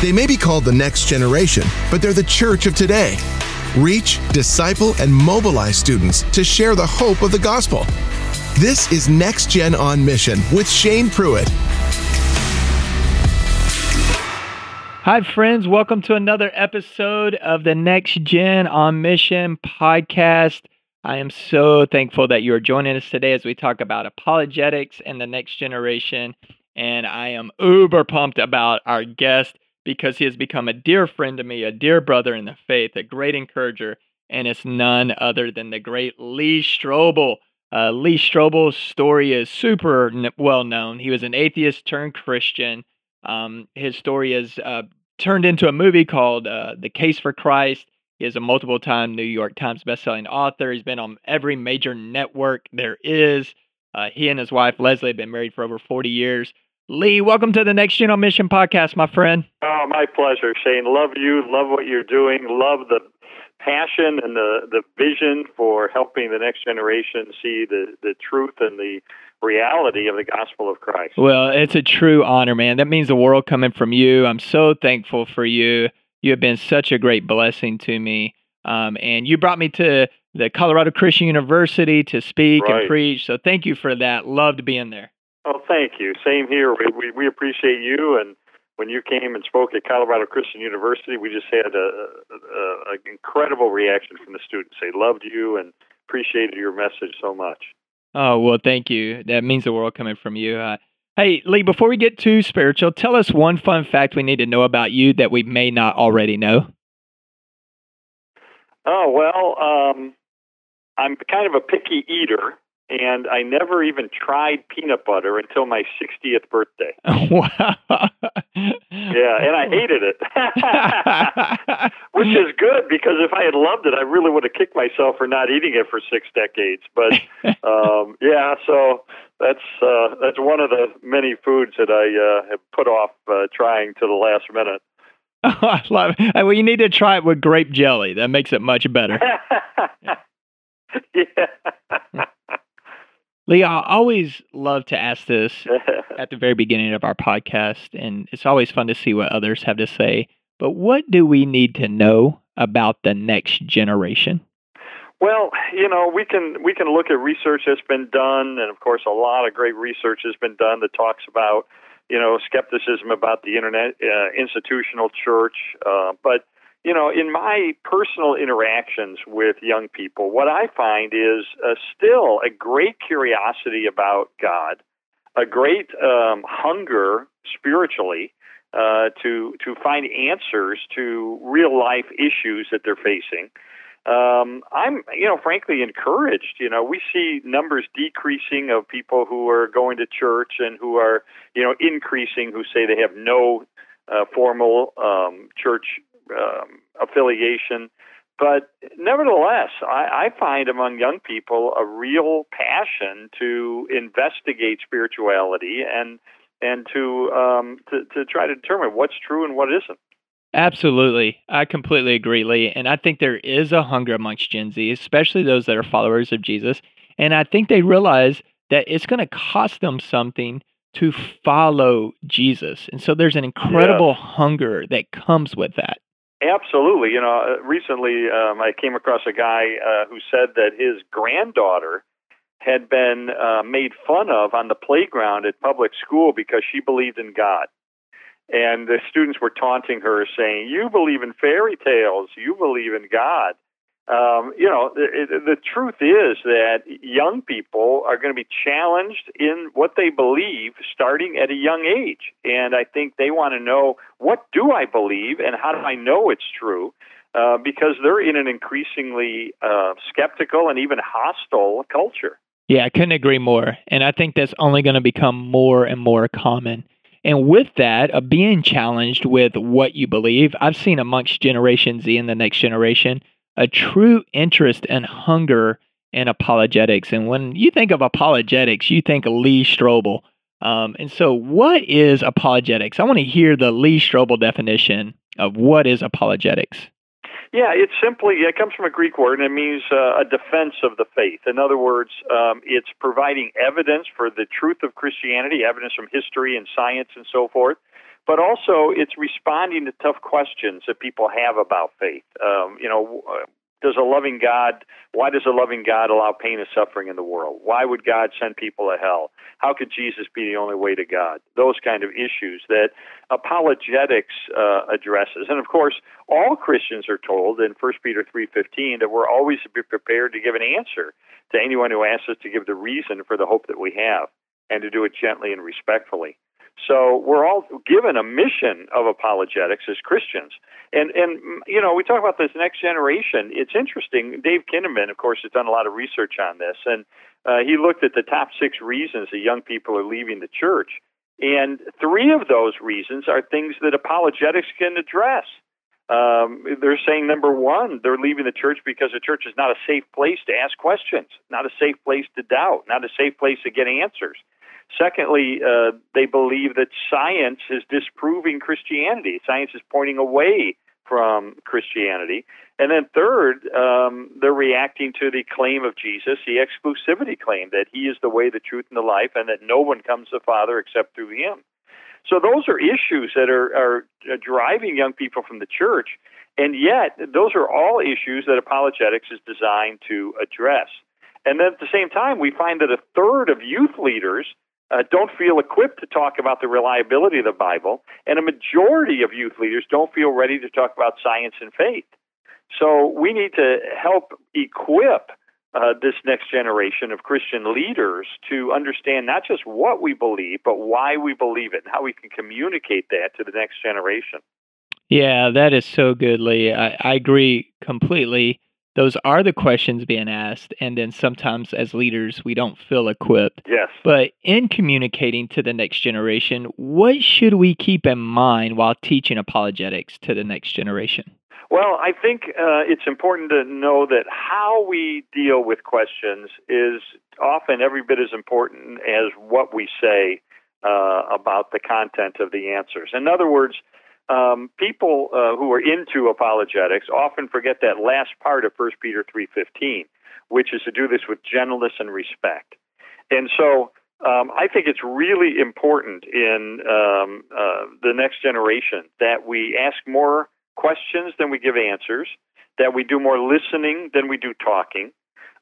They may be called the next generation, but they're the church of today. Reach, disciple, and mobilize students to share the hope of the gospel. This is Next Gen on Mission with Shane Pruitt. Hi, friends. Welcome to another episode of the Next Gen on Mission podcast. I am so thankful that you are joining us today as we talk about apologetics and the next generation. And I am uber pumped about our guest because he has become a dear friend to me, a dear brother in the faith, a great encourager, and it's none other than the great Lee Strobel. Uh, Lee Strobel's story is super n- well known. He was an atheist turned Christian. Um, his story is uh, turned into a movie called uh, The Case for Christ. He is a multiple time New York Times bestselling author. He's been on every major network there is. Uh, he and his wife, Leslie, have been married for over 40 years. Lee, welcome to the Next Gen on Mission podcast, my friend. Oh, my pleasure, Shane. Love you. Love what you're doing. Love the passion and the, the vision for helping the next generation see the, the truth and the reality of the gospel of Christ. Well, it's a true honor, man. That means the world coming from you. I'm so thankful for you. You have been such a great blessing to me. Um, and you brought me to the Colorado Christian University to speak Right. and preach. So thank you for that. Loved being there. Oh, thank you. Same here. We, we, we appreciate you. And when you came and spoke at Colorado Christian University, we just had an incredible reaction from the students. They loved you and appreciated your message so much. Oh, well, thank you. That means the world coming from you. Uh, hey, Lee, before we get too spiritual, tell us one fun fact we need to know about you that we may not already know. Oh, well, um, I'm kind of a picky eater, and I never even tried peanut butter until my 60th birthday. wow. Yeah, and I hated it. Which is good because if I had loved it, I really would have kicked myself for not eating it for six decades. But um, yeah, so that's uh, that's one of the many foods that I uh, have put off uh, trying to the last minute. Oh, I love it. Well, you need to try it with grape jelly. That makes it much better. yeah. Lee, I always love to ask this at the very beginning of our podcast, and it's always fun to see what others have to say. But what do we need to know about the next generation? Well, you know, we can we can look at research that's been done, and of course, a lot of great research has been done that talks about, you know, skepticism about the internet uh, institutional church. Uh, but you know, in my personal interactions with young people, what I find is uh, still a great curiosity about God, a great um, hunger spiritually uh, to to find answers to real life issues that they're facing. Um, I'm, you know, frankly encouraged. You know, we see numbers decreasing of people who are going to church and who are, you know, increasing who say they have no uh, formal um, church um, affiliation. But nevertheless, I, I find among young people a real passion to investigate spirituality and and to um, to, to try to determine what's true and what isn't. Absolutely. I completely agree, Lee. And I think there is a hunger amongst Gen Z, especially those that are followers of Jesus. And I think they realize that it's going to cost them something to follow Jesus. And so there's an incredible hunger that comes with that. Absolutely. You know, uh, recently um, I came across a guy uh, who said that his granddaughter had been uh, made fun of on the playground at public school because she believed in God. And the students were taunting her, saying, You believe in fairy tales, you believe in God. Um, you know, the, the truth is that young people are going to be challenged in what they believe starting at a young age. And I think they want to know what do I believe and how do I know it's true? Uh, because they're in an increasingly uh, skeptical and even hostile culture. Yeah, I couldn't agree more. And I think that's only going to become more and more common. And with that, being challenged with what you believe, I've seen amongst Generation Z and the next generation a true interest and hunger in apologetics. And when you think of apologetics, you think of Lee Strobel. Um, and so, what is apologetics? I want to hear the Lee Strobel definition of what is apologetics. Yeah, it's simply it comes from a Greek word and it means uh, a defense of the faith. In other words, um, it's providing evidence for the truth of Christianity, evidence from history and science and so forth, but also it's responding to tough questions that people have about faith. Um, you know, does a loving God, why does a loving God allow pain and suffering in the world? Why would God send people to hell? How could Jesus be the only way to God? Those kind of issues that apologetics uh, addresses. And of course, all Christians are told in 1 Peter 3:15 that we're always to be prepared to give an answer to anyone who asks us to give the reason for the hope that we have and to do it gently and respectfully. So we're all given a mission of apologetics as Christians. And and you know, we talk about this next generation. It's interesting. Dave Kinnaman, of course, has done a lot of research on this, and uh, he looked at the top six reasons that young people are leaving the church. And three of those reasons are things that apologetics can address. Um, they're saying number one, they're leaving the church because the church is not a safe place to ask questions, not a safe place to doubt, not a safe place to get answers. Secondly, uh, they believe that science is disproving Christianity. Science is pointing away from Christianity. And then third, um, they're reacting to the claim of Jesus, the exclusivity claim that he is the way, the truth, and the life, and that no one comes to the Father except through him. So those are issues that are, are driving young people from the church. And yet, those are all issues that apologetics is designed to address. And then at the same time, we find that a third of youth leaders uh, don't feel equipped to talk about the reliability of the Bible, and a majority of youth leaders don't feel ready to talk about science and faith. So we need to help equip uh, this next generation of Christian leaders to understand not just what we believe, but why we believe it and how we can communicate that to the next generation. Yeah, that is so good, Lee. I, I agree completely those are the questions being asked and then sometimes as leaders we don't feel equipped. Yes. But in communicating to the next generation what should we keep in mind while teaching apologetics to the next generation? Well i think uh, it's important to know that how we deal with questions is often every bit as important as what we say uh, about the content of the answers. In other words um, people uh, who are into apologetics often forget that last part of 1 Peter 3:15, which is to do this with gentleness and respect. And so um, I think it's really important in um, uh, the next generation that we ask more questions than we give answers, that we do more listening than we do talking,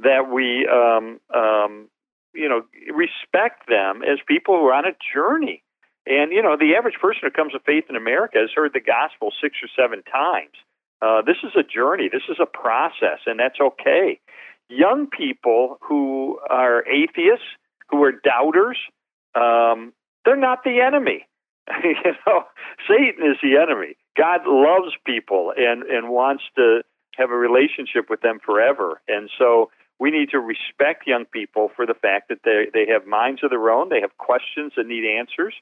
that we um, um, you know respect them as people who are on a journey and, you know, the average person who comes to faith in America has heard the gospel six or seven times. Uh, this is a journey, this is a process, and that's okay. Young people who are atheists, who are doubters, um, they're not the enemy. you know, Satan is the enemy. God loves people and, and wants to have a relationship with them forever. And so we need to respect young people for the fact that they, they have minds of their own, they have questions that need answers,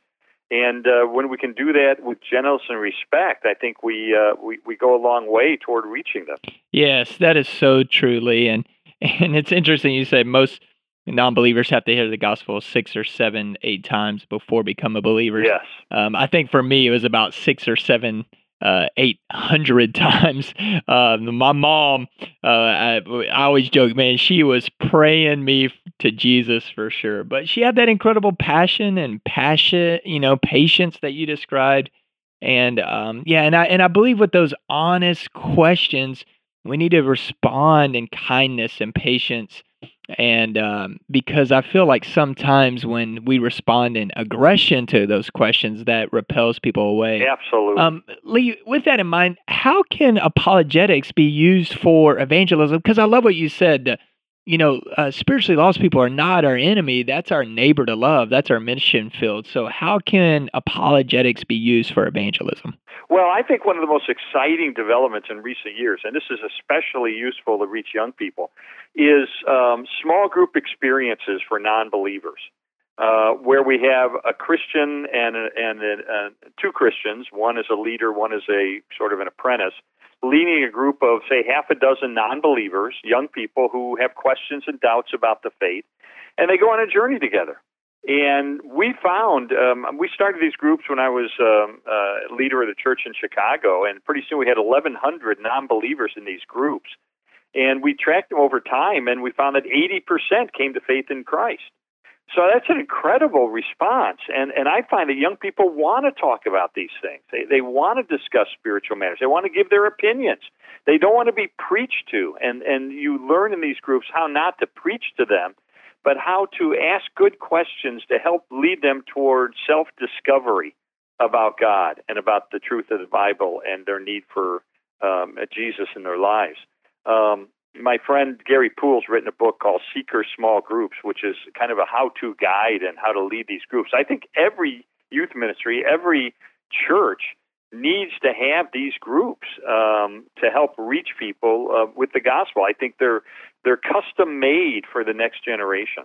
and uh, when we can do that with gentleness and respect, I think we, uh, we we go a long way toward reaching them. Yes, that is so truly, and and it's interesting. You say most non-believers have to hear the gospel six or seven, eight times before become a believer. Yes. Um, I think for me it was about six or seven uh, 800 times. Uh, my mom, uh, I, I, always joke, man, she was praying me to Jesus for sure. But she had that incredible passion and passion, you know, patience that you described. And um, yeah, and I and I believe with those honest questions, we need to respond in kindness and patience and um, because I feel like sometimes when we respond in aggression to those questions, that repels people away. Absolutely. Um, Lee, with that in mind, how can apologetics be used for evangelism? Because I love what you said you know, uh, spiritually lost people are not our enemy. That's our neighbor to love. That's our mission field. So, how can apologetics be used for evangelism? Well, I think one of the most exciting developments in recent years, and this is especially useful to reach young people, is um, small group experiences for non believers. Uh, where we have a Christian and, and uh, two Christians, one is a leader, one is a sort of an apprentice, leading a group of, say, half a dozen non believers, young people who have questions and doubts about the faith, and they go on a journey together. And we found, um, we started these groups when I was um, uh, leader of the church in Chicago, and pretty soon we had 1,100 non believers in these groups. And we tracked them over time, and we found that 80% came to faith in Christ. So that's an incredible response, and and I find that young people want to talk about these things. They they want to discuss spiritual matters. They want to give their opinions. They don't want to be preached to, and and you learn in these groups how not to preach to them, but how to ask good questions to help lead them toward self discovery about God and about the truth of the Bible and their need for um, Jesus in their lives. Um, my friend Gary Poole's written a book called Seeker Small Groups, which is kind of a how to guide and how to lead these groups. I think every youth ministry, every church needs to have these groups um, to help reach people uh, with the gospel. I think they're they're custom made for the next generation.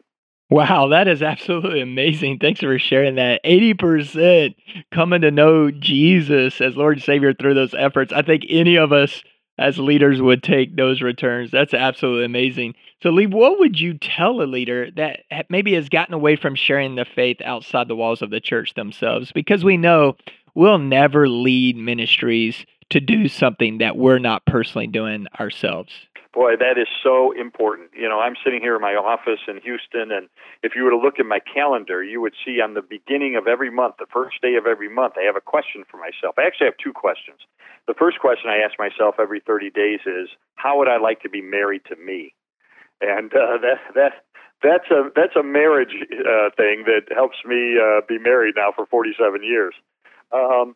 Wow, that is absolutely amazing. Thanks for sharing that. 80% coming to know Jesus as Lord and Savior through those efforts. I think any of us as leaders would take those returns. That's absolutely amazing. So, Lee, what would you tell a leader that maybe has gotten away from sharing the faith outside the walls of the church themselves? Because we know we'll never lead ministries to do something that we're not personally doing ourselves. Boy, that is so important. You know, I'm sitting here in my office in Houston, and if you were to look at my calendar, you would see on the beginning of every month, the first day of every month, I have a question for myself. I actually have two questions. The first question I ask myself every 30 days is, How would I like to be married to me? And uh, that that that's a that's a marriage uh, thing that helps me uh, be married now for 47 years. Um,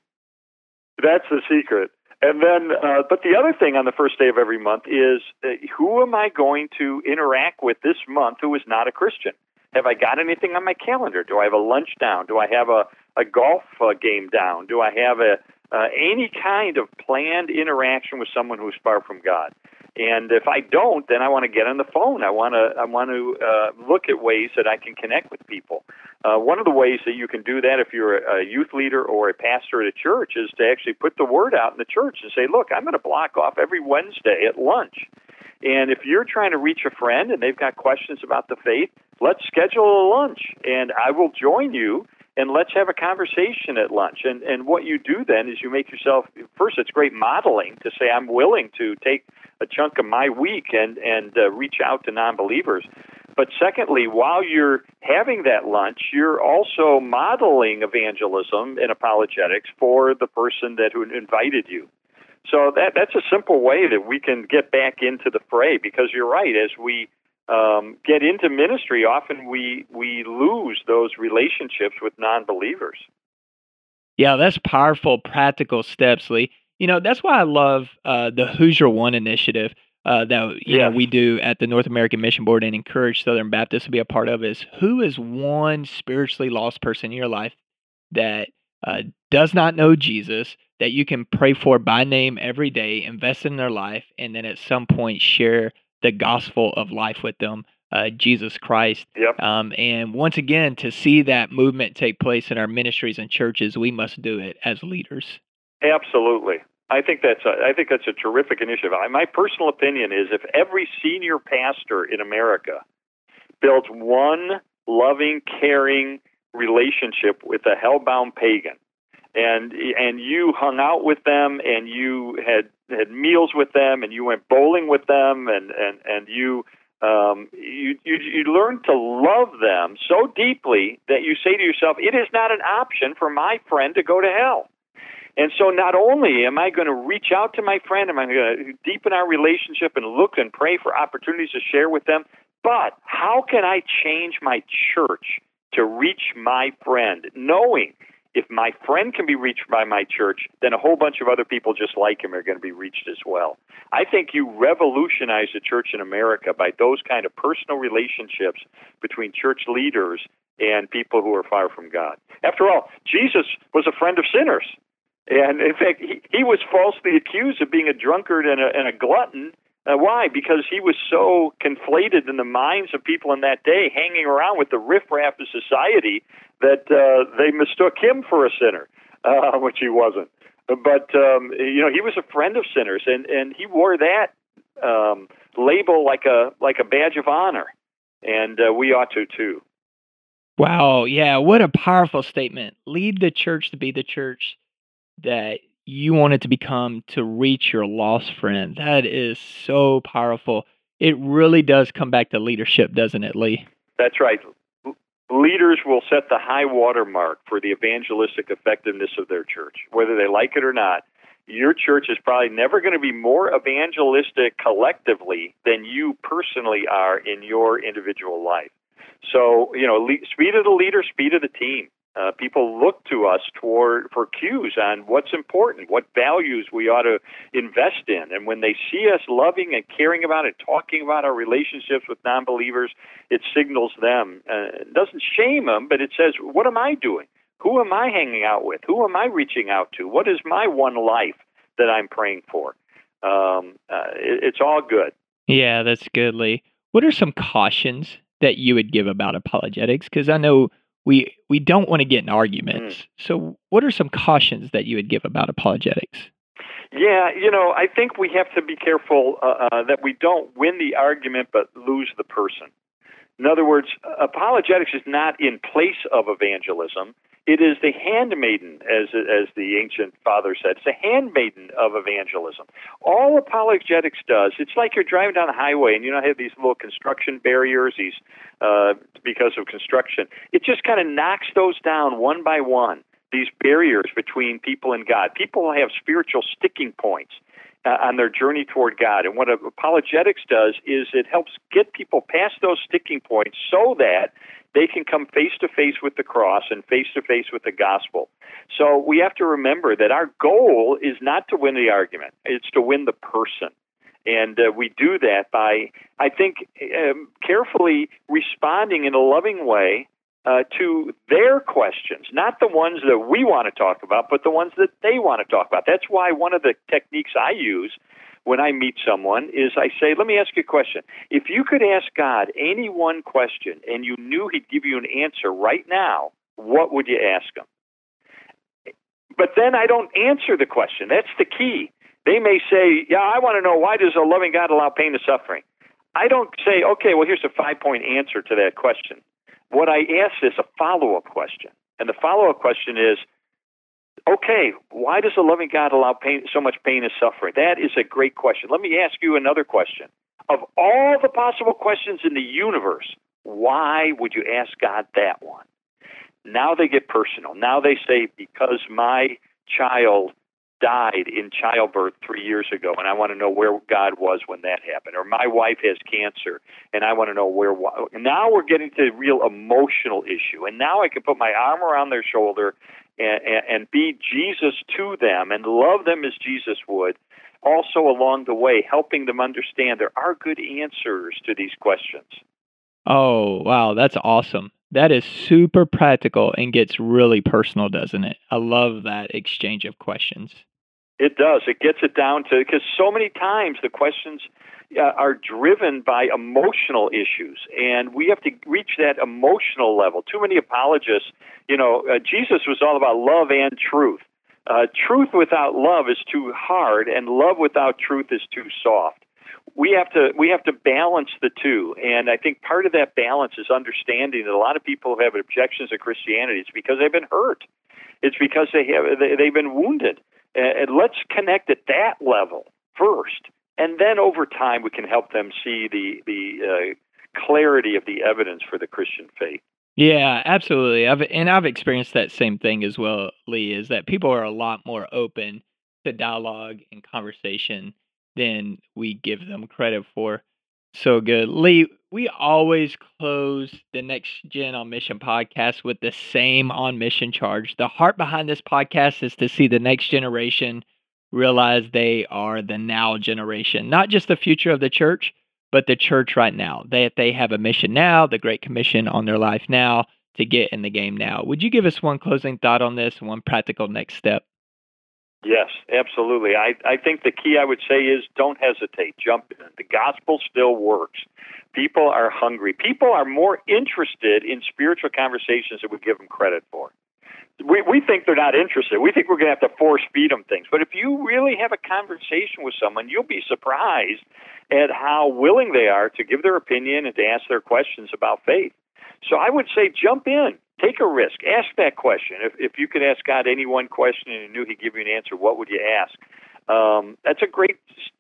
that's the secret. And then, uh, but the other thing on the first day of every month is uh, who am I going to interact with this month who is not a Christian? Have I got anything on my calendar? Do I have a lunch down? Do I have a, a golf uh, game down? Do I have a uh, any kind of planned interaction with someone who's far from God? And if I don't, then I want to get on the phone. I want to I want to uh, look at ways that I can connect with people. Uh, one of the ways that you can do that if you're a youth leader or a pastor at a church is to actually put the word out in the church and say, "Look, I'm going to block off every Wednesday at lunch." And if you're trying to reach a friend and they've got questions about the faith, let's schedule a lunch and I will join you and let's have a conversation at lunch. And and what you do then is you make yourself first. It's great modeling to say I'm willing to take a chunk of my week and and uh, reach out to non-believers. But secondly, while you're having that lunch, you're also modeling evangelism and apologetics for the person that who invited you. So that that's a simple way that we can get back into the fray because you're right as we um, get into ministry, often we we lose those relationships with non-believers. Yeah, that's powerful, practical steps, Lee. You know, that's why I love uh, the Who's Your One initiative uh, that you know we do at the North American Mission Board and encourage Southern Baptists to be a part of. Is who is one spiritually lost person in your life that uh, does not know Jesus that you can pray for by name every day, invest in their life, and then at some point share the gospel of life with them, uh, Jesus Christ. Yep. Um, and once again, to see that movement take place in our ministries and churches, we must do it as leaders. Absolutely. I think that's a, I think that's a terrific initiative. I, my personal opinion is if every senior pastor in America built one loving, caring relationship with a hellbound pagan, and and you hung out with them and you had had meals with them and you went bowling with them and and and you um, you, you you learn to love them so deeply that you say to yourself, it is not an option for my friend to go to hell. And so, not only am I going to reach out to my friend, am I going to deepen our relationship and look and pray for opportunities to share with them, but how can I change my church to reach my friend, knowing if my friend can be reached by my church, then a whole bunch of other people just like him are going to be reached as well. I think you revolutionize the church in America by those kind of personal relationships between church leaders and people who are far from God. After all, Jesus was a friend of sinners. And in fact, he, he was falsely accused of being a drunkard and a, and a glutton uh, why? Because he was so conflated in the minds of people in that day, hanging around with the riffraff of society, that uh, they mistook him for a sinner, uh, which he wasn't. But um, you know, he was a friend of sinners, and and he wore that um, label like a like a badge of honor, and uh, we ought to too. Wow, yeah, what a powerful statement. Lead the church to be the church that you want it to become to reach your lost friend. That is so powerful. It really does come back to leadership, doesn't it, Lee? That's right. leaders will set the high water mark for the evangelistic effectiveness of their church, whether they like it or not. Your church is probably never going to be more evangelistic collectively than you personally are in your individual life. So, you know, speed of the leader, speed of the team. Uh, people look to us toward for cues on what's important, what values we ought to invest in, and when they see us loving and caring about and talking about our relationships with non-believers, it signals them. Uh, it doesn't shame them, but it says, "What am I doing? Who am I hanging out with? Who am I reaching out to? What is my one life that I'm praying for?" Um, uh, it, it's all good. Yeah, that's good, Lee. What are some cautions that you would give about apologetics? Because I know we we don't want to get in arguments. Mm. So, what are some cautions that you would give about apologetics? Yeah, you know, I think we have to be careful uh, uh, that we don't win the argument but lose the person. In other words, apologetics is not in place of evangelism. It is the handmaiden, as as the ancient father said. It's the handmaiden of evangelism. All apologetics does, it's like you're driving down the highway and you know have these little construction barriers, these uh, because of construction. It just kind of knocks those down one by one. These barriers between people and God. People have spiritual sticking points uh, on their journey toward God. And what apologetics does is it helps get people past those sticking points so that they can come face to face with the cross and face to face with the gospel. So we have to remember that our goal is not to win the argument, it's to win the person. And uh, we do that by, I think, um, carefully responding in a loving way uh, to their questions, not the ones that we want to talk about, but the ones that they want to talk about. That's why one of the techniques I use when I meet someone is I say, let me ask you a question. If you could ask God any one question and you knew He'd give you an answer right now, what would you ask Him? But then I don't answer the question. That's the key. They may say, Yeah, I want to know why does a loving God allow pain and suffering? I don't say, Okay, well, here's a five point answer to that question. What I ask is a follow up question. And the follow up question is, okay, why does a loving God allow pain, so much pain and suffering? That is a great question. Let me ask you another question. Of all the possible questions in the universe, why would you ask God that one? Now they get personal. Now they say, because my child died in childbirth three years ago, and I want to know where God was when that happened. Or my wife has cancer, and I want to know where. Now we're getting to the real emotional issue, and now I can put my arm around their shoulder and, and be Jesus to them and love them as Jesus would. Also, along the way, helping them understand there are good answers to these questions. Oh, wow, that's awesome. That is super practical and gets really personal, doesn't it? I love that exchange of questions. It does. It gets it down to because so many times the questions uh, are driven by emotional issues, and we have to reach that emotional level. Too many apologists, you know, uh, Jesus was all about love and truth. Uh, truth without love is too hard, and love without truth is too soft. We have to we have to balance the two, and I think part of that balance is understanding that a lot of people have objections to Christianity. It's because they've been hurt. It's because they have they, they've been wounded. And let's connect at that level first, and then over time we can help them see the the uh, clarity of the evidence for the Christian faith. Yeah, absolutely. I've and I've experienced that same thing as well, Lee, is that people are a lot more open to dialogue and conversation than we give them credit for. So good. Lee, we always close the Next Gen on Mission podcast with the same on mission charge. The heart behind this podcast is to see the next generation realize they are the now generation, not just the future of the church, but the church right now. That they, they have a mission now, the Great Commission on their life now to get in the game now. Would you give us one closing thought on this, one practical next step? Yes, absolutely. I, I think the key I would say is don't hesitate, jump in. The gospel still works. People are hungry. People are more interested in spiritual conversations than we give them credit for we, we think they're not interested. We think we're going to have to force feed them things. But if you really have a conversation with someone, you'll be surprised at how willing they are to give their opinion and to ask their questions about faith. So I would say jump in, take a risk, ask that question. If, if you could ask God any one question and you knew He'd give you an answer, what would you ask? Um, that's a great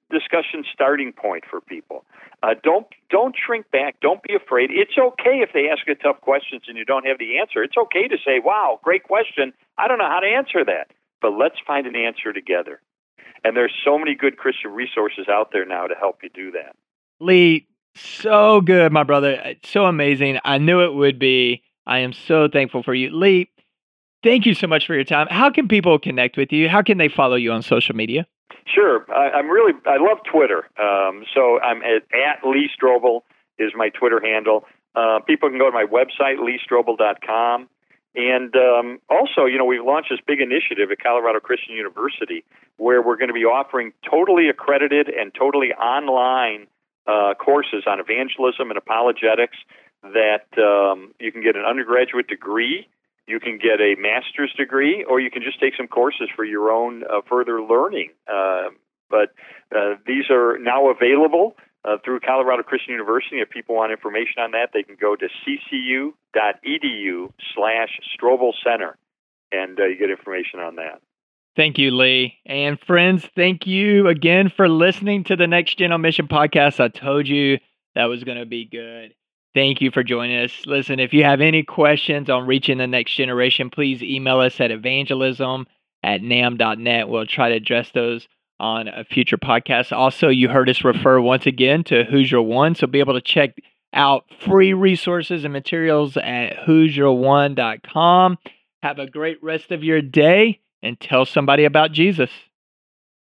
discussion starting point for people. Uh, don't don't shrink back. Don't be afraid. It's okay if they ask you tough questions and you don't have the answer. It's okay to say, "Wow, great question. I don't know how to answer that." But let's find an answer together. And there's so many good Christian resources out there now to help you do that. Lee, so good, my brother. So amazing. I knew it would be. I am so thankful for you. Lee, thank you so much for your time. How can people connect with you? How can they follow you on social media? Sure. I, am really, I love Twitter. Um, so I'm at, at Lee Strobel is my Twitter handle. Uh, people can go to my website, leestrobel.com. And um, also, you know, we've launched this big initiative at Colorado Christian University where we're going to be offering totally accredited and totally online uh, courses on evangelism and apologetics that um, you can get an undergraduate degree, you can get a master's degree, or you can just take some courses for your own uh, further learning. Uh, but uh, these are now available uh, through Colorado Christian University. If people want information on that, they can go to ccu.edu slash Strobel Center, and uh, you get information on that. Thank you, Lee. And friends, thank you again for listening to the Next Gen on Mission podcast. I told you that was going to be good. Thank you for joining us. Listen, if you have any questions on reaching the next generation, please email us at evangelism at namb.net. We'll try to address those on a future podcast. Also, you heard us refer once again to Who's Your One, so be able to check out free resources and materials at whosyourone.com. Have a great rest of your day and tell somebody about Jesus.